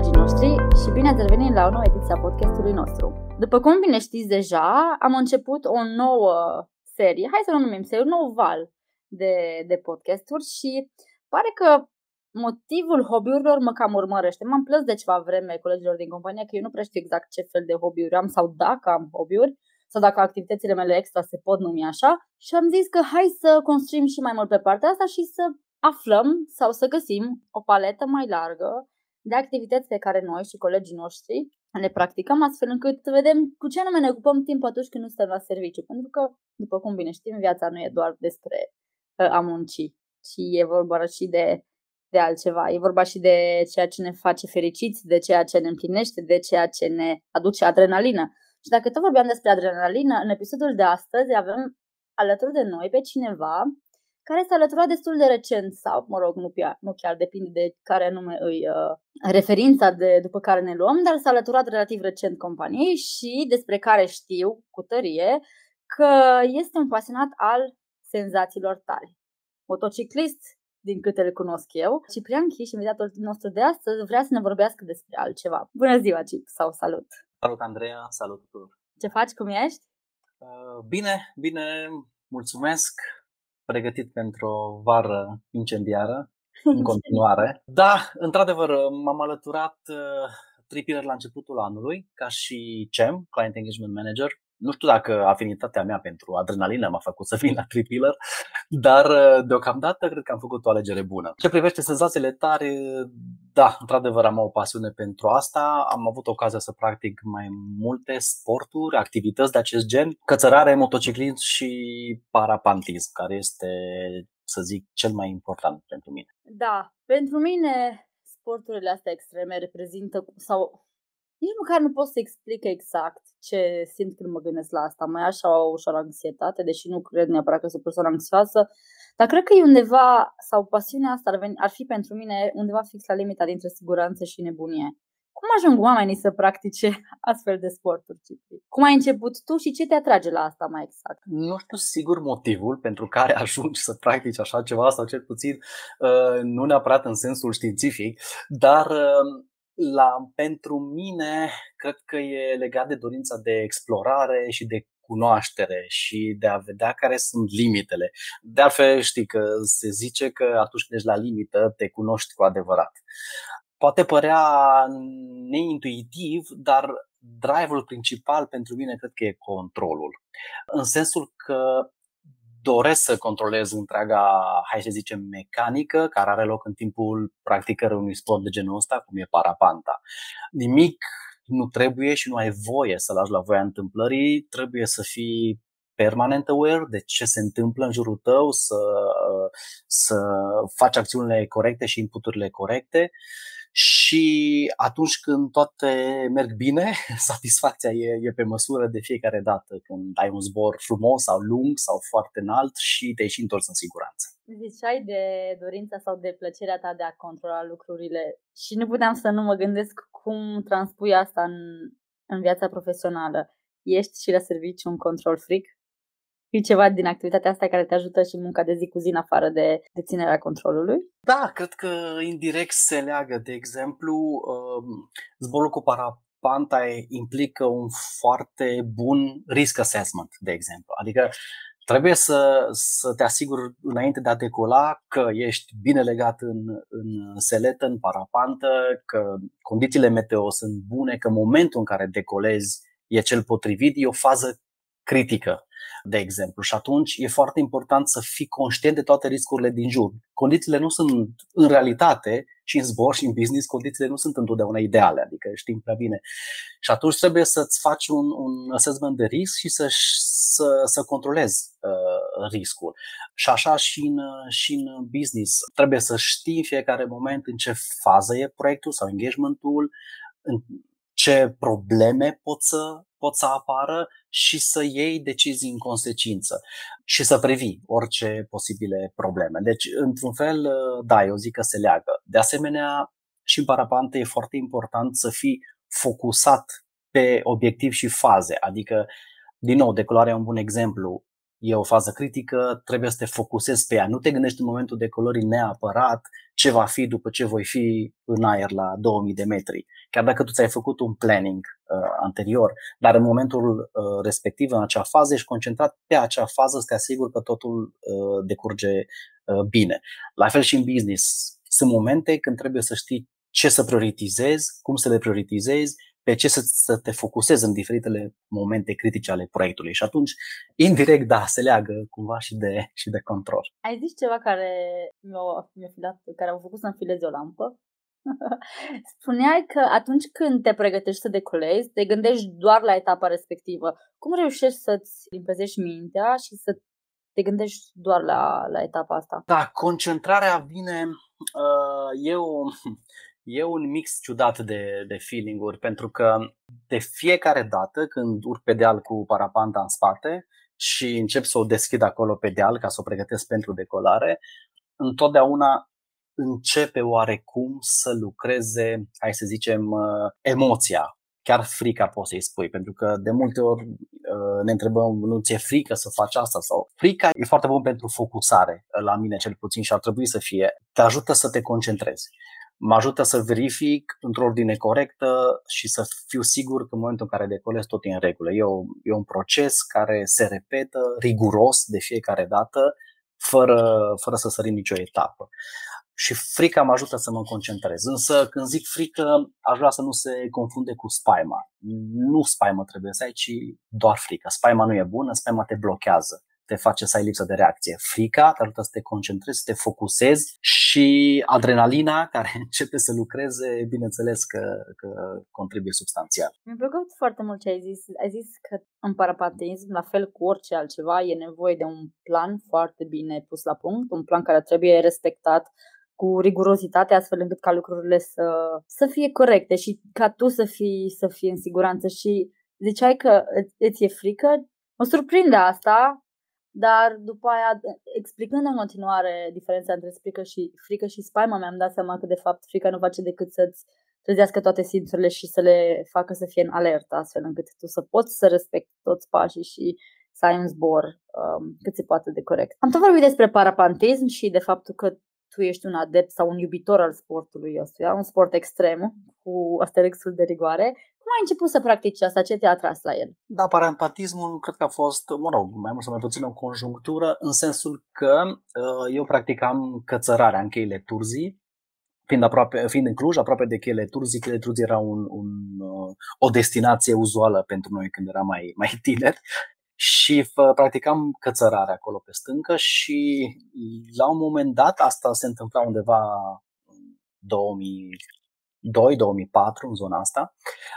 dragii noștri și bine ați revenit la o nouă ediție a podcastului nostru. După cum bine știți deja, am început o nouă serie, hai să nu numim serie, un nou val de, de podcasturi și pare că motivul hobby-urilor mă cam urmărește. M-am plâns de ceva vreme colegilor din companie că eu nu prea știu exact ce fel de hobby-uri am sau dacă am hobby-uri sau dacă activitățile mele extra se pot numi așa și am zis că hai să construim și mai mult pe partea asta și să aflăm sau să găsim o paletă mai largă de activități pe care noi și colegii noștri le practicăm astfel încât să vedem cu ce anume ne ocupăm timp atunci când nu suntem la serviciu. Pentru că, după cum bine știm, viața nu e doar despre uh, a munci, ci e vorba și de, de altceva. E vorba și de ceea ce ne face fericiți, de ceea ce ne împlinește, de ceea ce ne aduce adrenalină. Și dacă tot vorbeam despre adrenalină, în episodul de astăzi avem alături de noi pe cineva care s-a alăturat destul de recent sau, mă rog, nu, chiar, nu chiar depinde de care anume îi uh, referința de, după care ne luăm, dar s-a alăturat relativ recent companiei și despre care știu cu tărie că este un pasionat al senzațiilor tale. Motociclist, din câte îl cunosc eu. Ciprian Chiș, invitatul nostru de astăzi, vrea să ne vorbească despre altceva. Bună ziua, Cip, sau salut! Salut, Andreea, salut tuturor! Ce faci, cum ești? Uh, bine, bine, mulțumesc pregătit pentru o vară incendiară în continuare. Da, într-adevăr, m-am alăturat uh, Tripiller la începutul anului ca și CEM, Client Engagement Manager, nu știu dacă afinitatea mea pentru adrenalină m-a făcut să vin la Tripiller, dar uh, deocamdată cred că am făcut o alegere bună. Ce privește senzațiile tare, da, într-adăvăr am o pasiune pentru asta. Am avut ocazia să practic mai multe sporturi, activități de acest gen, cățărare, motociclism și parapantism, care este, să zic, cel mai important pentru mine. Da, pentru mine sporturile astea extreme reprezintă sau nici măcar nu pot să explic exact ce simt când mă gândesc la asta. Mai așa o ușoară anxietate, deși nu cred neapărat că sunt o persoană anxioasă, dar cred că e undeva, sau pasiunea asta ar, veni, ar fi pentru mine undeva fix la limita dintre siguranță și nebunie. Cum ajung oamenii să practice astfel de sporturi, Cipri? Cum ai început tu și ce te atrage la asta mai exact? Nu știu sigur motivul pentru care ajungi să practici așa ceva sau cel puțin uh, nu neapărat în sensul științific, dar uh, la, pentru mine, cred că e legat de dorința de explorare și de cunoaștere și de a vedea care sunt limitele. De altfel, știi că se zice că atunci când ești la limită, te cunoști cu adevărat. Poate părea neintuitiv, dar drive-ul principal pentru mine cred că e controlul. În sensul că doresc să controlez întreaga, hai să zicem, mecanică care are loc în timpul practicării unui sport de genul ăsta, cum e parapanta. Nimic nu trebuie și nu ai voie să lași la voia întâmplării, trebuie să fii permanent aware de ce se întâmplă în jurul tău, să, să faci acțiunile corecte și inputurile corecte și atunci când toate merg bine, satisfacția e, e pe măsură de fiecare dată când ai un zbor frumos sau lung sau foarte înalt și te-ai și întors în siguranță. Ziceai de dorința sau de plăcerea ta de a controla lucrurile și nu puteam să nu mă gândesc cum transpui asta în, în viața profesională. Ești și la serviciu un control freak? E ceva din activitatea asta care te ajută și munca de zi cu zi în afară de deținerea controlului? Da, cred că indirect se leagă. De exemplu, um, zborul cu parapanta implică un foarte bun risk assessment, de exemplu. Adică trebuie să, să te asiguri înainte de a decola că ești bine legat în, în seletă, în parapantă, că condițiile meteo sunt bune, că momentul în care decolezi e cel potrivit, e o fază critică de exemplu. Și atunci e foarte important să fii conștient de toate riscurile din jur. Condițiile nu sunt în realitate și în zbor și în business, condițiile nu sunt întotdeauna ideale, adică știm prea bine. Și atunci trebuie să-ți faci un, un assessment de risc și să, să, să controlezi uh, riscul. Și așa și în, și în business. Trebuie să știi în fiecare moment în ce fază e proiectul sau engagementul, în ce probleme pot să, pot să apară și să iei decizii în consecință și să previi orice posibile probleme. Deci, într-un fel, da, eu zic că se leagă. De asemenea, și în parapante e foarte important să fii focusat pe obiectiv și faze. Adică, din nou, decolarea e un bun exemplu. E o fază critică, trebuie să te focusezi pe ea. Nu te gândești în momentul decolării neapărat ce va fi după ce voi fi în aer la 2000 de metri. Chiar dacă tu ți-ai făcut un planning uh, anterior, dar în momentul uh, respectiv, în acea fază, ești concentrat pe acea fază să te asiguri că totul uh, decurge uh, bine. La fel și în business. Sunt momente când trebuie să știi ce să prioritizezi, cum să le prioritizezi pe ce să, să te focusezi în diferitele momente critice ale proiectului. Și atunci, indirect, da, se leagă cumva și de, și de control. Ai zis ceva care mi-a, mi-a filat, care au făcut să înfileze o lampă. Spuneai că atunci când te pregătești să decolezi, te gândești doar la etapa respectivă. Cum reușești să-ți limpezești mintea și să te gândești doar la, la etapa asta? Da, concentrarea vine, uh, eu e un mix ciudat de, de feeling-uri, pentru că de fiecare dată când urc pe deal cu parapanta în spate și încep să o deschid acolo pe deal ca să o pregătesc pentru decolare, întotdeauna începe oarecum să lucreze, hai să zicem, uh, emoția, chiar frica poți să-i spui, pentru că de multe ori uh, ne întrebăm, nu ți-e frică să faci asta? sau Frica e foarte bun pentru focusare, la mine cel puțin și ar trebui să fie, te ajută să te concentrezi mă ajută să verific într-o ordine corectă și să fiu sigur că în momentul în care decolez tot e în regulă. E, o, e un proces care se repetă riguros de fiecare dată, fără, fără să sărim nicio etapă. Și frica mă ajută să mă concentrez. Însă când zic frică, aș vrea să nu se confunde cu spaima. Nu spaima trebuie să ai, ci doar frică. Spaima nu e bună, spaima te blochează te face să ai lipsă de reacție. Frica te ajută să te concentrezi, să te focusezi și adrenalina care începe să lucreze, bineînțeles că, că contribuie substanțial. Mi-a plăcut foarte mult ce ai zis. Ai zis că în parapatism, la fel cu orice altceva, e nevoie de un plan foarte bine pus la punct, un plan care trebuie respectat cu rigurozitate astfel încât ca lucrurile să, să fie corecte și ca tu să fii, să fii în siguranță și ziceai că îți e frică. Mă surprinde asta dar după aia, explicând în continuare diferența între frică și, frică și spaima, mi-am dat seama că de fapt frica nu face decât să-ți trezească toate simțurile și să le facă să fie în alertă, astfel încât tu să poți să respecti toți pașii și să ai un zbor um, cât se poate de corect. Am tot vorbit despre parapantism și de faptul că tu ești un adept sau un iubitor al sportului ăstuia, un sport extrem cu asterixul de rigoare. Cum ai început să practici asta? Ce te-a atras la el? Da, parampatismul cred că a fost, mă rog, mai mult sau mai puțin o conjunctură, în sensul că uh, eu practicam cățărarea în cheile turzii, fiind, aproape, fiind în Cluj, aproape de cheile turzii, cheile turzii era un, un, uh, o destinație uzuală pentru noi când eram mai, mai tineri și practicam cățărare acolo pe stâncă și la un moment dat, asta se întâmpla undeva în 2002, 2004, în zona asta,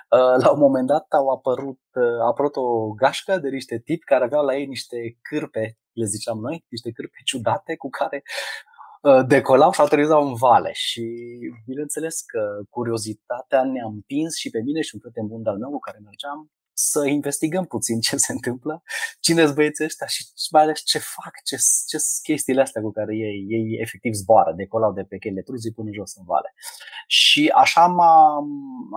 uh, la un moment dat au apărut, uh, a apărut o gașcă de niște tipi care aveau la ei niște cârpe, le ziceam noi, niște cârpe ciudate cu care uh, decolau și aterizau în vale. Și bineînțeles că curiozitatea ne-a împins și pe mine și un prieten bun al meu cu care mergeam să investigăm puțin ce se întâmplă, cine sunt băieții ăștia și mai ales ce fac, ce, ce chestiile astea cu care ei, ei efectiv zboară, decolau de pe cheile truzii până jos în vale. Și așa am,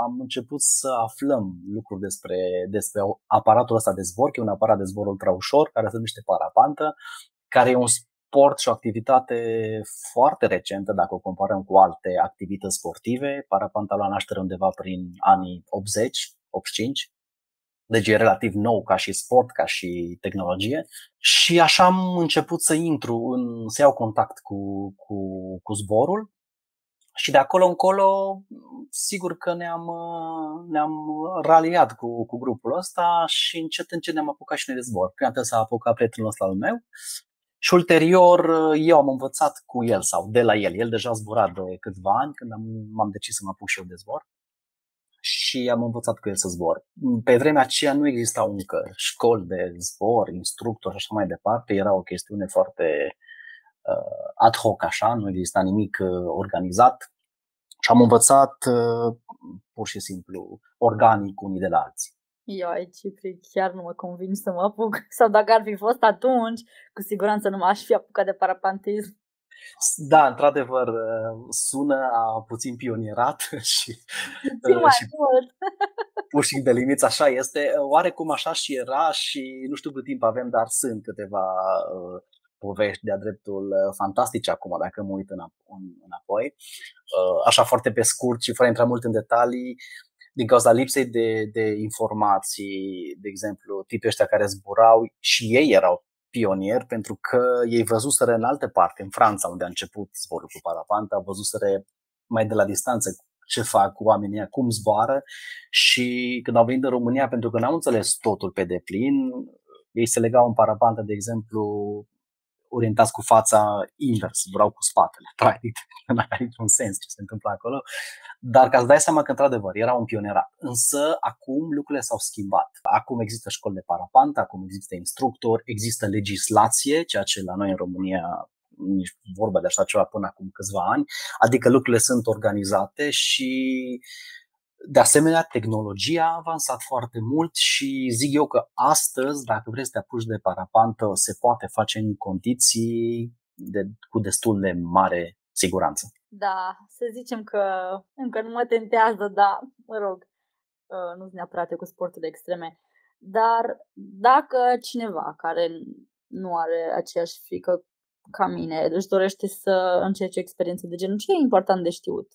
am început să aflăm lucruri despre, despre aparatul ăsta de zbor, că e un aparat de zbor ultra ușor, care se numește parapantă, care e un sport și o activitate foarte recentă dacă o comparăm cu alte activități sportive. Parapanta la naștere undeva prin anii 80, 85 deci e relativ nou ca și sport, ca și tehnologie. Și așa am început să intru, în, să iau contact cu, cu, cu zborul și de acolo încolo, sigur că ne-am, ne-am raliat cu, cu grupul ăsta și încet încet ne-am apucat și noi de zbor. Prima dată s-a apucat prietenul ăsta al meu și ulterior eu am învățat cu el sau de la el. El deja zbura de câțiva ani când am, m-am decis să mă apuc și eu de zbor și am învățat cu el să zbor. Pe vremea aceea nu existau încă școli de zbor, instructori și așa mai departe. Era o chestiune foarte uh, ad hoc așa, nu exista nimic uh, organizat și am învățat uh, pur și simplu organic unii de la alții. Eu aici chiar nu mă convin să mă apuc. Sau dacă ar fi fost atunci, cu siguranță nu m-aș fi apucat de parapantism. Da, într-adevăr, uh, sună a puțin pionierat și, uh, mai și, mult. pushing de limiți, așa este. Oarecum așa și era și nu știu cât timp avem, dar sunt câteva uh, povești de-a dreptul uh, fantastice acum, dacă mă uit înapoi. Uh, așa foarte pe scurt și fără a intra mult în detalii, din cauza lipsei de, de informații, de exemplu, tipii ăștia care zburau și ei erau pionieri pentru că ei văzuseră în alte parte, în Franța, unde a început zborul cu parapanta, văzuseră mai de la distanță ce fac oamenii, cum zboară și când au venit în România, pentru că n-au înțeles totul pe deplin, ei se legau în parapantă, de exemplu, orientați cu fața invers, vreau cu spatele, practic, nu are niciun sens ce se întâmplă acolo, dar ca să dai seama că într-adevăr era un pionerat. Însă acum lucrurile s-au schimbat. Acum există școli de parapantă, acum există instructori, există legislație, ceea ce la noi în România nici vorba de așa ceva până acum câțiva ani, adică lucrurile sunt organizate și de asemenea, tehnologia a avansat foarte mult și zic eu că astăzi, dacă vrei să te apuci de parapantă, se poate face în condiții de, cu destul de mare siguranță. Da, să zicem că încă nu mă tentează, da, mă rog, nu sunt neapărat cu sporturile extreme. Dar dacă cineva care nu are aceeași frică ca mine își dorește să încerce o experiență de genul, ce e important de știut?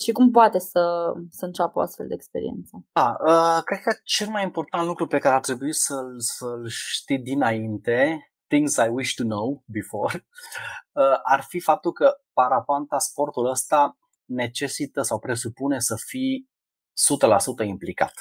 Și cum poate să, să înceapă o astfel de experiență? Da, uh, cred că cel mai important lucru pe care ar trebui să-l, să-l știi dinainte, things I wish to know before, uh, ar fi faptul că parapanta, sportul ăsta, necesită sau presupune să fii 100% implicat.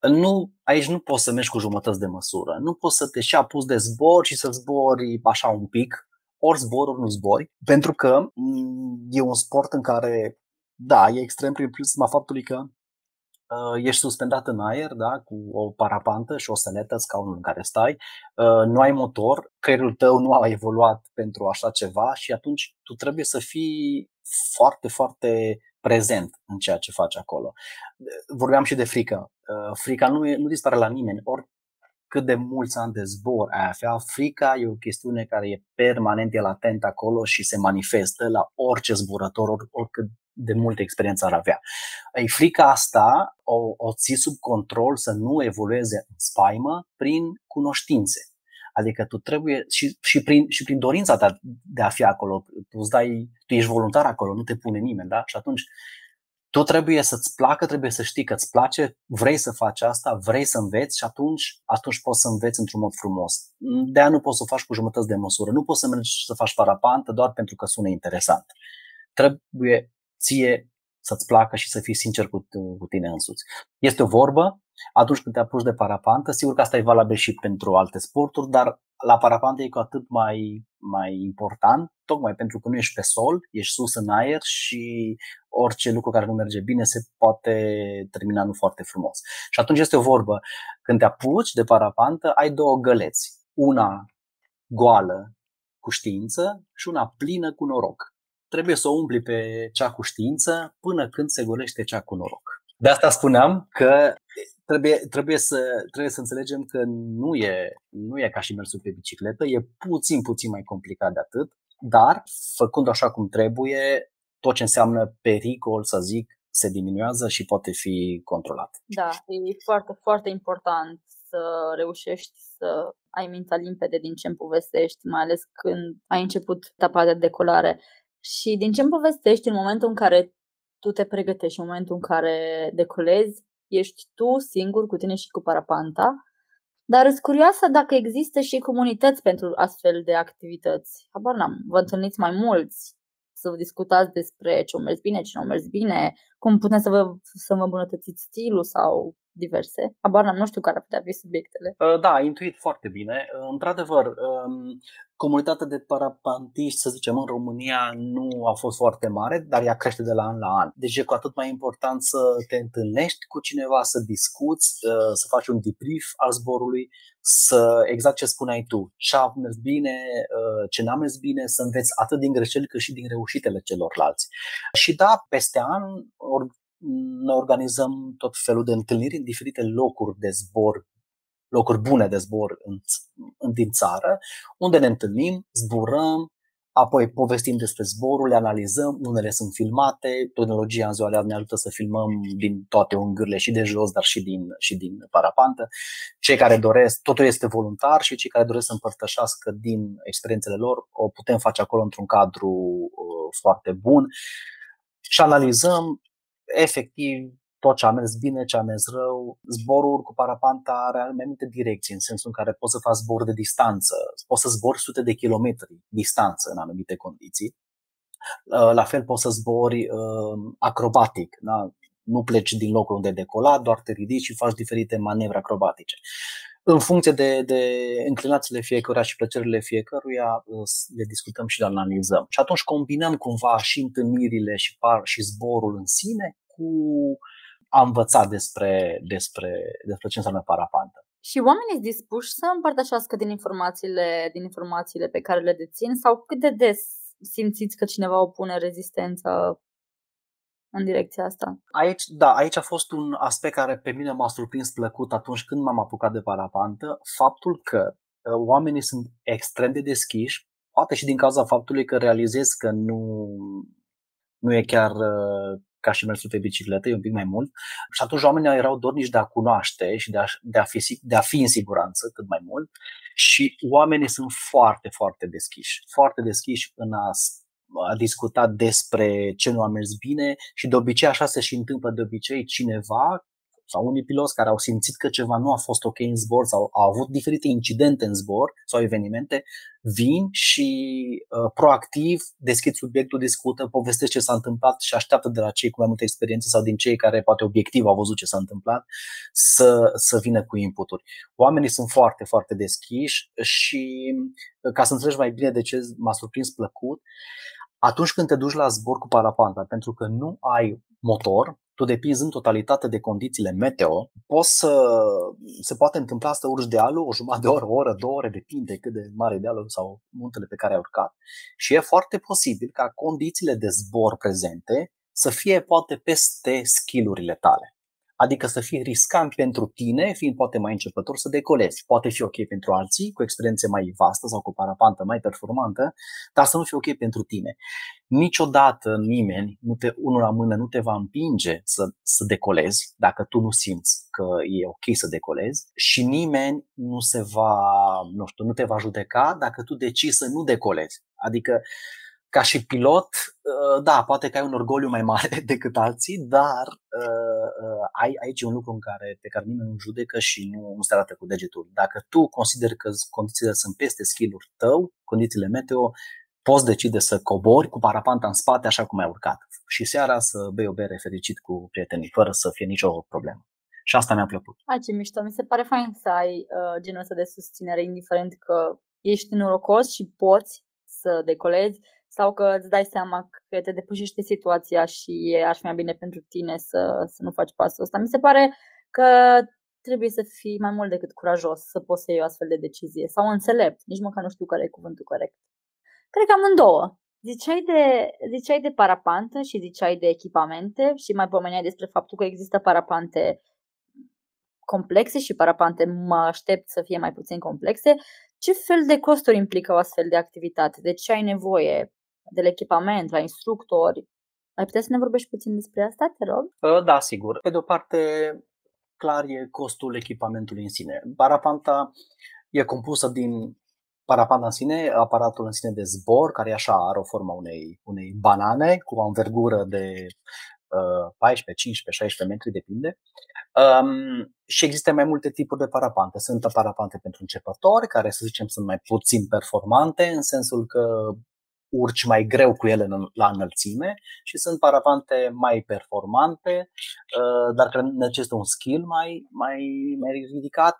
Nu, aici nu poți să mergi cu jumătăți de măsură. Nu poți să te și apus de zbor și să zbori așa un pic, ori zbor, ori nu zbori, pentru că mm, e un sport în care da, e extrem prin prisma faptului că uh, ești suspendat în aer, da, cu o parapantă și o sănetă, scaunul în care stai, uh, nu ai motor, creierul tău nu a evoluat pentru așa ceva și atunci tu trebuie să fii foarte, foarte prezent în ceea ce faci acolo. Vorbeam și de frică. Uh, frica nu, e, nu dispare la nimeni, ori cât de mulți ani de zbor ai avea, frica e o chestiune care e permanent, e latent acolo și se manifestă la orice zburător, or, oricât de multă experiență ar avea. Ei, frica asta o, o ții sub control să nu evolueze în spaimă prin cunoștințe. Adică tu trebuie și, și, prin, și prin dorința ta de a fi acolo, tu, îți dai, tu ești voluntar acolo, nu te pune nimeni, da? Și atunci tu trebuie să-ți placă, trebuie să știi că îți place, vrei să faci asta, vrei să înveți și atunci, atunci poți să înveți într-un mod frumos. De aia nu poți să o faci cu jumătăți de măsură. Nu poți să mergi să faci parapantă doar pentru că sună interesant. Trebuie ție să-ți placă și să fii sincer cu, cu tine însuți. Este o vorbă, atunci când te apuci de parapantă, sigur că asta e valabil și pentru alte sporturi, dar la parapantă e cu atât mai, mai important, tocmai pentru că nu ești pe sol, ești sus în aer și orice lucru care nu merge bine se poate termina nu foarte frumos. Și atunci este o vorbă, când te apuci de parapantă, ai două găleți, una goală cu știință și una plină cu noroc trebuie să o umpli pe cea cu știință până când se golește cea cu noroc. De asta spuneam că trebuie, trebuie, să, trebuie să înțelegem că nu e, nu e ca și mersul pe bicicletă, e puțin, puțin mai complicat de atât, dar făcând așa cum trebuie, tot ce înseamnă pericol, să zic, se diminuează și poate fi controlat. Da, e foarte, foarte important să reușești să ai mintea limpede din ce îmi povestești, mai ales când ai început etapa de decolare. Și din ce îmi povestești, în momentul în care tu te pregătești, în momentul în care decolezi, ești tu singur cu tine și cu parapanta, dar sunt curioasă dacă există și comunități pentru astfel de activități. Habar n-am, vă întâlniți mai mulți să vă discutați despre ce o mers bine, ce nu o mers bine, cum puteți să vă, să vă îmbunătățiți stilul sau diverse. Habar n-am, nu știu care ar putea fi subiectele. Uh, da, intuit foarte bine. Uh, într-adevăr, um, comunitatea de parapantiști, să zicem, în România nu a fost foarte mare, dar ea crește de la an la an. Deci e cu atât mai important să te întâlnești cu cineva, să discuți, uh, să faci un debrief al zborului, să, exact ce spuneai tu, ce a mers bine, ce n-a mers bine, să înveți atât din greșeli cât și din reușitele celorlalți. Și da, peste an ne organizăm tot felul de întâlniri în diferite locuri de zbor, locuri bune de zbor în, în din țară, unde ne întâlnim, zburăm, Apoi povestim despre zborul, le analizăm, unele sunt filmate, tehnologia în ziua de azi ne ajută să filmăm din toate unghiurile și de jos, dar și din, și din parapantă. Cei care doresc, totul este voluntar și cei care doresc să împărtășească din experiențele lor, o putem face acolo într-un cadru uh, foarte bun și analizăm efectiv tot ce a mers bine, ce a mers rău. Zborul cu parapanta are mai multe direcții, în sensul în care poți să faci zbor de distanță, poți să zbori sute de kilometri distanță în anumite condiții. Uh, la fel poți să zbori uh, acrobatic, da? nu pleci din locul unde decolat, doar te ridici și faci diferite manevre acrobatice. În funcție de, de înclinațiile fiecăruia și plăcerile fiecăruia, uh, le discutăm și le analizăm. Și atunci combinăm cumva și întâlnirile și, par, și zborul în sine cu a învățat despre, despre, despre ce înseamnă parapantă. Și oamenii sunt dispuși să împărtășească din informațiile, din informațiile pe care le dețin sau cât de des simțiți că cineva opune rezistență în direcția asta? Aici, da, aici a fost un aspect care pe mine m-a surprins plăcut atunci când m-am apucat de parapantă, faptul că uh, oamenii sunt extrem de deschiși, poate și din cauza faptului că realizez că nu, nu e chiar uh, ca și mersul pe bicicletă, e un pic mai mult. Și atunci oamenii erau dornici de a cunoaște și de a, de a, fi, de a fi în siguranță cât mai mult. Și oamenii sunt foarte, foarte deschiși. Foarte deschiși în a a discuta despre ce nu a mers bine și de obicei așa se și întâmplă de obicei cineva sau unii piloți care au simțit că ceva nu a fost ok în zbor sau au avut diferite incidente în zbor sau evenimente, vin și uh, proactiv deschid subiectul, discută, povestesc ce s-a întâmplat și așteaptă de la cei cu mai multe experiențe sau din cei care poate obiectiv au văzut ce s-a întâmplat să, să vină cu inputuri. Oamenii sunt foarte, foarte deschiși și uh, ca să înțelegi mai bine de ce m-a surprins plăcut, atunci când te duci la zbor cu parapanta, pentru că nu ai motor, tu depinzi în totalitate de condițiile meteo, poți să, se poate întâmpla să urci dealul o jumătate de oră, o oră, două ore, depinde cât de mare dealul sau muntele pe care ai urcat. Și e foarte posibil ca condițiile de zbor prezente să fie poate peste skillurile tale. Adică să fie riscant pentru tine, fiind poate mai începător, să decolezi. Poate fi ok pentru alții, cu experiențe mai vastă sau cu parapantă mai performantă, dar să nu fie ok pentru tine. Niciodată nimeni, nu te, unul la mână, nu te va împinge să, să decolezi dacă tu nu simți că e ok să decolezi și nimeni nu se va, nu știu, nu te va judeca dacă tu decizi să nu decolezi. Adică ca și pilot, uh, da, poate că ai un orgoliu mai mare decât alții, dar uh, uh, ai aici un lucru în care, pe care nimeni nu judecă și nu, nu se arată cu degetul. Dacă tu consideri că condițiile sunt peste skill-ul tău, condițiile meteo, poți decide să cobori cu parapanta în spate așa cum ai urcat și seara să bei o bere fericit cu prietenii, fără să fie nicio problemă. Și asta mi-a plăcut. A, ce mișto. Mi se pare fain să ai uh, genul ăsta de susținere, indiferent că ești norocos și poți să decolezi sau că îți dai seama că te depășește situația și ar fi mai bine pentru tine să, să nu faci pasul ăsta. Mi se pare că trebuie să fii mai mult decât curajos să poți să iei o astfel de decizie sau înțelept, nici măcar nu știu care e cuvântul corect. Cred că amândouă. Ziceai de, ziceai de parapantă și ziceai de echipamente și mai pomeneai despre faptul că există parapante complexe și parapante mă aștept să fie mai puțin complexe. Ce fel de costuri implică o astfel de activitate? De ce ai nevoie? De la echipament, la instructori. Ai putea să ne vorbești puțin despre asta, te rog? Uh, da, sigur. Pe de o parte, clar e costul echipamentului în sine. Parapanta e compusă din parapanta în sine, aparatul în sine de zbor, care așa are o formă unei, unei banane cu o învergură de uh, 14, 15, 16 metri, depinde. Um, și există mai multe tipuri de parapante. Sunt parapante pentru începători, care să zicem sunt mai puțin performante, în sensul că urci mai greu cu ele la înălțime și sunt parapante mai performante, uh, dar care necesită un skill mai, mai, mai ridicat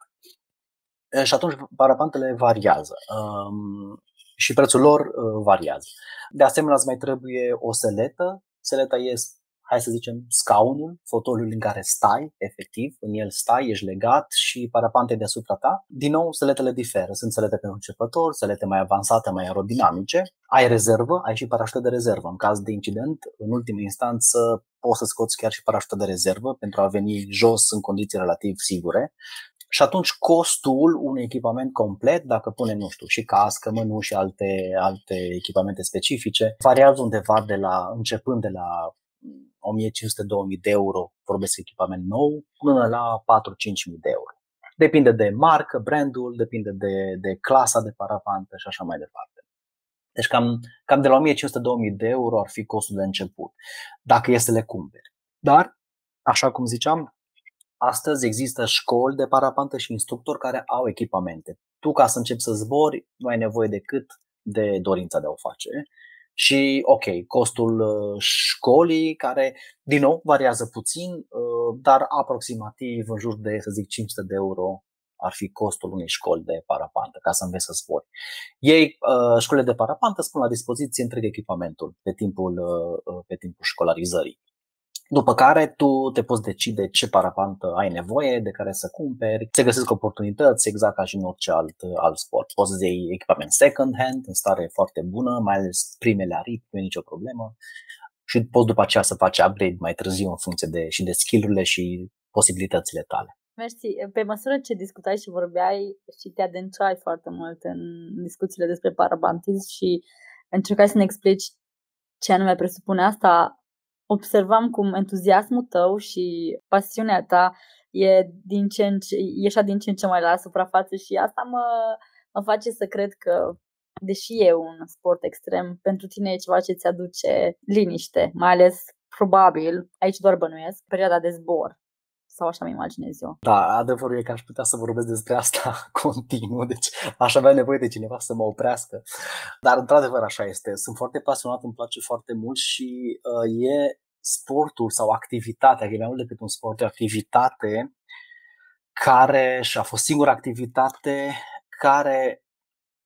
uh, și atunci parapantele variază um, și prețul lor uh, variază. De asemenea, îți mai trebuie o seletă. Seleta este hai să zicem, scaunul, fotoliul în care stai, efectiv, în el stai, ești legat și parapante deasupra ta. Din nou, seletele diferă. Sunt selete pentru începători, selete mai avansate, mai aerodinamice. Ai rezervă, ai și parașută de rezervă. În caz de incident, în ultimă instanță, poți să scoți chiar și parașută de rezervă pentru a veni jos în condiții relativ sigure. și atunci costul unui echipament complet, dacă punem, nu știu, și cască, mănuși și alte, alte echipamente specifice, variază undeva de la, începând de la 1500-2000 de euro, vorbesc echipament nou, până la 4-5.000 de euro. Depinde de marcă, brandul, depinde de, de clasa de paravantă și așa mai departe. Deci cam, cam de la 1500-2000 de euro ar fi costul de început, dacă este le cumperi. Dar, așa cum ziceam, astăzi există școli de parapantă și instructori care au echipamente. Tu, ca să începi să zbori, nu ai nevoie decât de dorința de a o face. Și, ok, costul uh, școlii, care, din nou, variază puțin, uh, dar aproximativ în jur de, să zic, 500 de euro ar fi costul unei școli de parapantă ca să înveți să zbori. Ei, uh, școlile de parapantă spun la dispoziție întreg echipamentul pe timpul, pe timpul școlarizării. După care tu te poți decide ce parapantă ai nevoie, de care să cumperi. Se găsesc oportunități exact ca și în orice alt, alt sport. Poți să iei echipament second hand, în stare foarte bună, mai ales primele aripi, nu e nicio problemă. Și poți după aceea să faci upgrade mai târziu în funcție de, și de skill-urile și posibilitățile tale. Mersi. Pe măsură ce discutai și vorbeai și te adâncai foarte mult în discuțiile despre parabantism și încercai să ne explici ce anume presupune asta, observam cum entuziasmul tău și pasiunea ta e, din ce în ce, ieșea din ce în ce mai la suprafață și asta mă, mă face să cred că, deși e un sport extrem, pentru tine e ceva ce ți aduce liniște, mai ales probabil, aici doar bănuiesc, perioada de zbor sau așa mi imaginez eu. Da, adevărul e că aș putea să vorbesc despre asta continuu, deci aș avea nevoie de cineva să mă oprească. Dar într-adevăr așa este. Sunt foarte pasionat, îmi place foarte mult și uh, e sportul sau activitatea, că e mai mult decât un sport, e o activitate care și a fost singura activitate care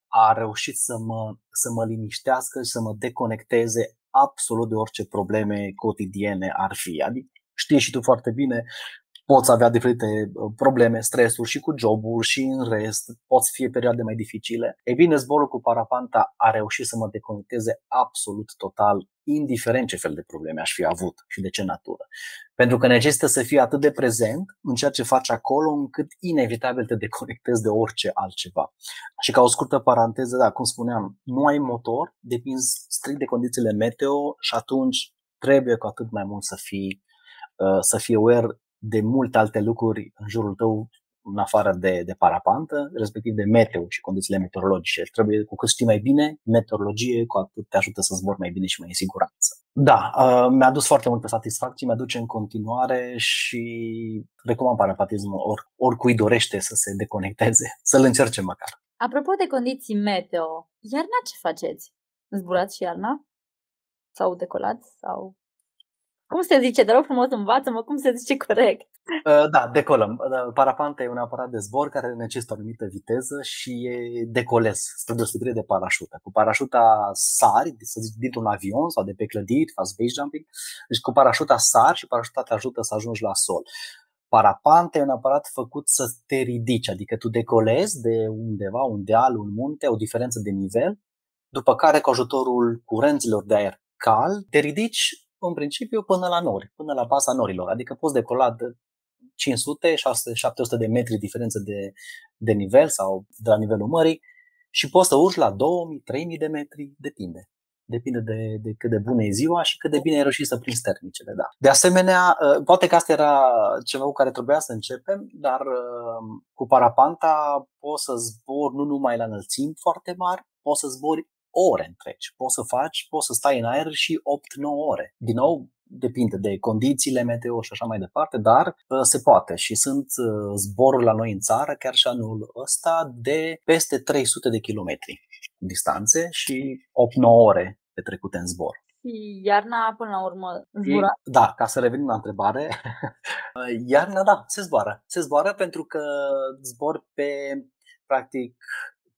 a reușit să mă, să mă liniștească și să mă deconecteze absolut de orice probleme cotidiene ar fi. Adică știi și tu foarte bine, poți avea diferite uh, probleme, stresuri și cu jobul și în rest, poți fi perioade mai dificile. E bine, zborul cu parapanta a reușit să mă deconecteze absolut total, indiferent ce fel de probleme aș fi avut și de ce natură. Pentru că necesită să fii atât de prezent în ceea ce faci acolo, încât inevitabil te deconectezi de orice altceva. Și ca o scurtă paranteză, da, cum spuneam, nu ai motor, depinzi strict de condițiile meteo și atunci trebuie cu atât mai mult să fii uh, să fii aware de multe alte lucruri în jurul tău în afară de, de parapantă, respectiv de meteo și condițiile meteorologice. Trebuie, cu cât știi mai bine meteorologie, cu atât te ajută să zbori mai bine și mai în siguranță. Da, uh, mi-a dus foarte multă satisfacție, mi-aduce în continuare și recomand parapatismul or, oricui dorește să se deconecteze, să-l încerce măcar. Apropo de condiții meteo, iarna ce faceți? Zburați și iarna? Sau decolați? Sau cum se zice? Te rog frumos, învață-mă cum se zice corect. Uh, da, decolăm. Uh, parapanta e un aparat de zbor care necesită o anumită viteză și e decoles, spre deosebire de parașută. Cu parașuta sari, să zic, dintr-un avion sau de pe clădiri, faci base jumping. Deci cu parașuta sari și parașuta te ajută să ajungi la sol. Parapanta e un aparat făcut să te ridici, adică tu decolezi de undeva, un deal, un munte, o diferență de nivel, după care cu ajutorul curenților de aer cald, te ridici în principiu până la nori, până la baza norilor. Adică poți decola de 500, 600, 700 de metri diferență de, de nivel sau de la nivelul mării și poți să urci la 2000, 3000 de metri, depinde. Depinde de, de cât de bună e ziua și cât de bine ai reușit să prinzi termicele. Da. De asemenea, ă, poate că asta era ceva cu care trebuia să începem, dar ă, cu parapanta poți să zbori nu numai la înălțimi foarte mari, poți să zbori ore întregi. Poți să faci, poți să stai în aer și 8-9 ore. Din nou, depinde de condițiile meteo și așa mai departe, dar uh, se poate și sunt uh, zboruri la noi în țară, chiar și anul ăsta, de peste 300 de kilometri distanțe și 8-9 ore petrecute în zbor. Și iarna, până la urmă, zbura? Da, ca să revenim la întrebare, iarna, da, se zboară. Se zboară pentru că zbor pe, practic,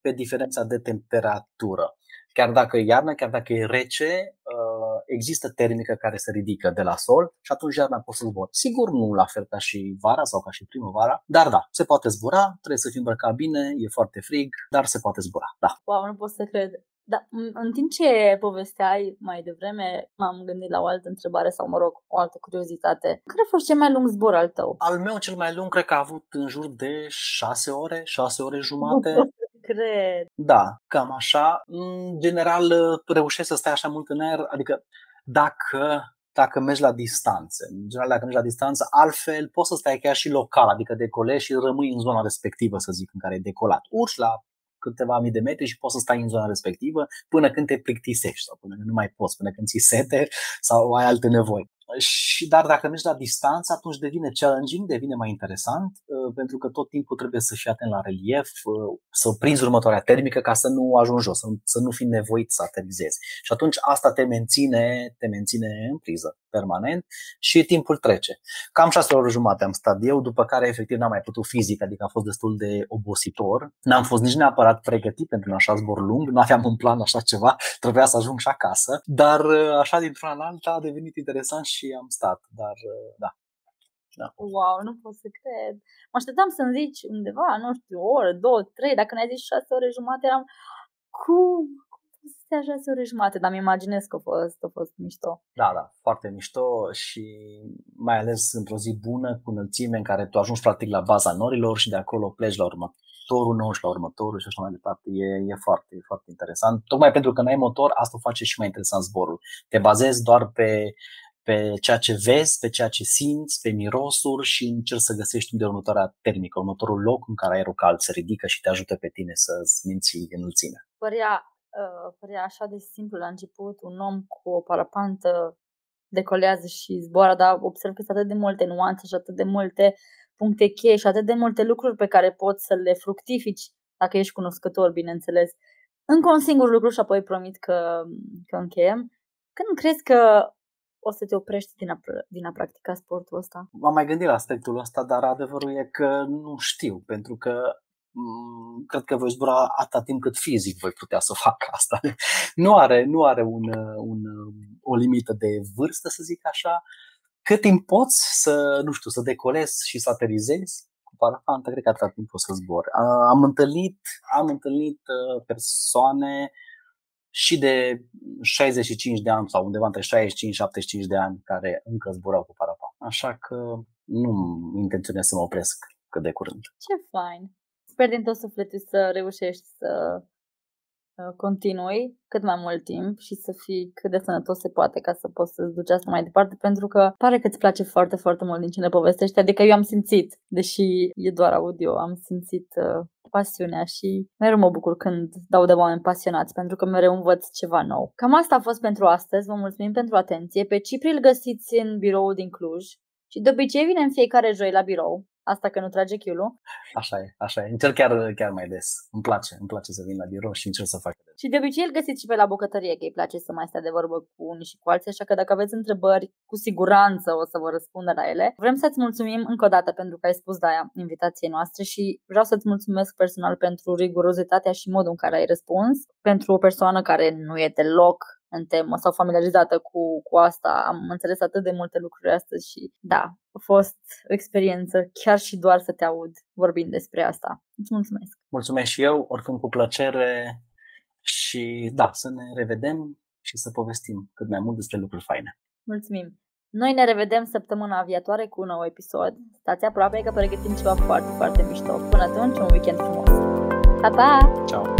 pe diferența de temperatură chiar dacă e iarnă, chiar dacă e rece, uh, există termică care se ridică de la sol și atunci iarna poți să zbori. Sigur nu la fel ca și vara sau ca și primăvara, dar da, se poate zbura, trebuie să fii îmbrăcat bine, e foarte frig, dar se poate zbura, da. Wow, nu pot să cred. Da, în timp ce povesteai mai devreme, m-am gândit la o altă întrebare sau, mă rog, o altă curiozitate. Care a fost cel mai lung zbor al tău? Al meu cel mai lung cred că a avut în jur de șase ore, șase ore jumate. Nu cred. Da, cam așa. În general reușesc să stai așa mult în aer, adică dacă dacă mergi la distanță. În general, dacă mergi la distanță, altfel poți să stai chiar și local, adică decolezi și rămâi în zona respectivă, să zic, în care ai decolat. Urci la câteva mii de metri și poți să stai în zona respectivă până când te plictisești sau până când nu mai poți, până când ți sete sau ai alte nevoi. Și, dar dacă mergi la distanță, atunci devine challenging, devine mai interesant, uh, pentru că tot timpul trebuie să fii atent la relief, uh, să prinzi următoarea termică ca să nu ajungi jos, să nu, să nu fii nevoit să aterizezi. Și atunci asta te menține, te menține în priză permanent și timpul trece. Cam șase ore jumate am stat eu, după care efectiv n-am mai putut fizic, adică a fost destul de obositor. N-am fost nici neapărat pregătit pentru un așa zbor lung, nu aveam un plan așa ceva, trebuia să ajung și acasă, dar uh, așa dintr-una în alta a devenit interesant și am stat, dar uh, da. Da. Wow, nu pot să cred. Mă așteptam să-mi zici undeva, nu știu, o oră, două, trei, dacă ne-ai zis șase ore jumate, eram cum? să stea șase ore jumate, dar mi imaginez că a fost, a fost mișto. Da, da, foarte mișto și mai ales într-o zi bună, cu înălțime în care tu ajungi practic la baza norilor și de acolo pleci la următorul nou și la următorul și așa mai departe. E, e foarte, foarte interesant. Tocmai pentru că n-ai motor, asta face și mai interesant zborul. Te bazezi doar pe pe ceea ce vezi, pe ceea ce simți, pe mirosuri și încerci să găsești unde următoarea termică, următorul loc în care aerul cald se ridică și te ajută pe tine să-ți menții înălțimea. Părea, uh, părea așa de simplu la început, un om cu o parapantă decolează și zboară, dar observ că sunt atât de multe nuanțe și atât de multe puncte cheie și atât de multe lucruri pe care poți să le fructifici dacă ești cunoscător, bineînțeles. Încă un singur lucru și apoi promit că, că încheiem. Când crezi că o să te oprești din a, din a practica sportul ăsta? M-am mai gândit la aspectul ăsta, dar adevărul e că nu știu, pentru că m- cred că voi zbura atâta timp cât fizic voi putea să fac asta. Nu are, nu are un, un, o limită de vârstă, să zic așa. Cât timp poți să, nu știu, să decolezi și să aterizezi, cu parafantă, cred că atâta timp poți să zbor. Am întâlnit, am întâlnit uh, persoane și de 65 de ani sau undeva între 65 și 75 de ani care încă zburau cu parapan. Așa că nu intenționez să mă opresc cât de curând. Ce fain! Sper din tot sufletul să reușești să Uh, continui cât mai mult timp și să fii cât de sănătos se poate ca să poți să-ți duci asta mai departe, pentru că pare că îți place foarte, foarte mult din ce ne povestești, adică eu am simțit, deși e doar audio, am simțit uh, pasiunea și mereu mă bucur când dau de oameni pasionați, pentru că mereu învăț ceva nou. Cam asta a fost pentru astăzi, vă mulțumim pentru atenție. Pe Cipri îl găsiți în birou din Cluj și de obicei vine în fiecare joi la birou. Asta că nu trage chiulul. Așa e, așa e. Încerc chiar, chiar mai des. Îmi place, îmi place să vin la birou și încerc să fac. Și de obicei îl găsiți și pe la bucătărie, că îi place să mai stea de vorbă cu unii și cu alții, așa că dacă aveți întrebări, cu siguranță o să vă răspundă la ele. Vrem să-ți mulțumim încă o dată pentru că ai spus de aia invitației noastre și vreau să-ți mulțumesc personal pentru rigurozitatea și modul în care ai răspuns. Pentru o persoană care nu e deloc în temă sau familiarizată cu, cu asta. Am înțeles atât de multe lucruri astăzi și da, a fost o experiență chiar și doar să te aud vorbind despre asta. Îți mulțumesc! Mulțumesc și eu, oricum cu plăcere și da, să ne revedem și să povestim cât mai mult despre lucruri faine. Mulțumim! Noi ne revedem săptămâna viitoare cu un nou episod. Stați aproape că pregătim ceva foarte, foarte mișto. Până atunci, un weekend frumos! Pa, pa! Ciao!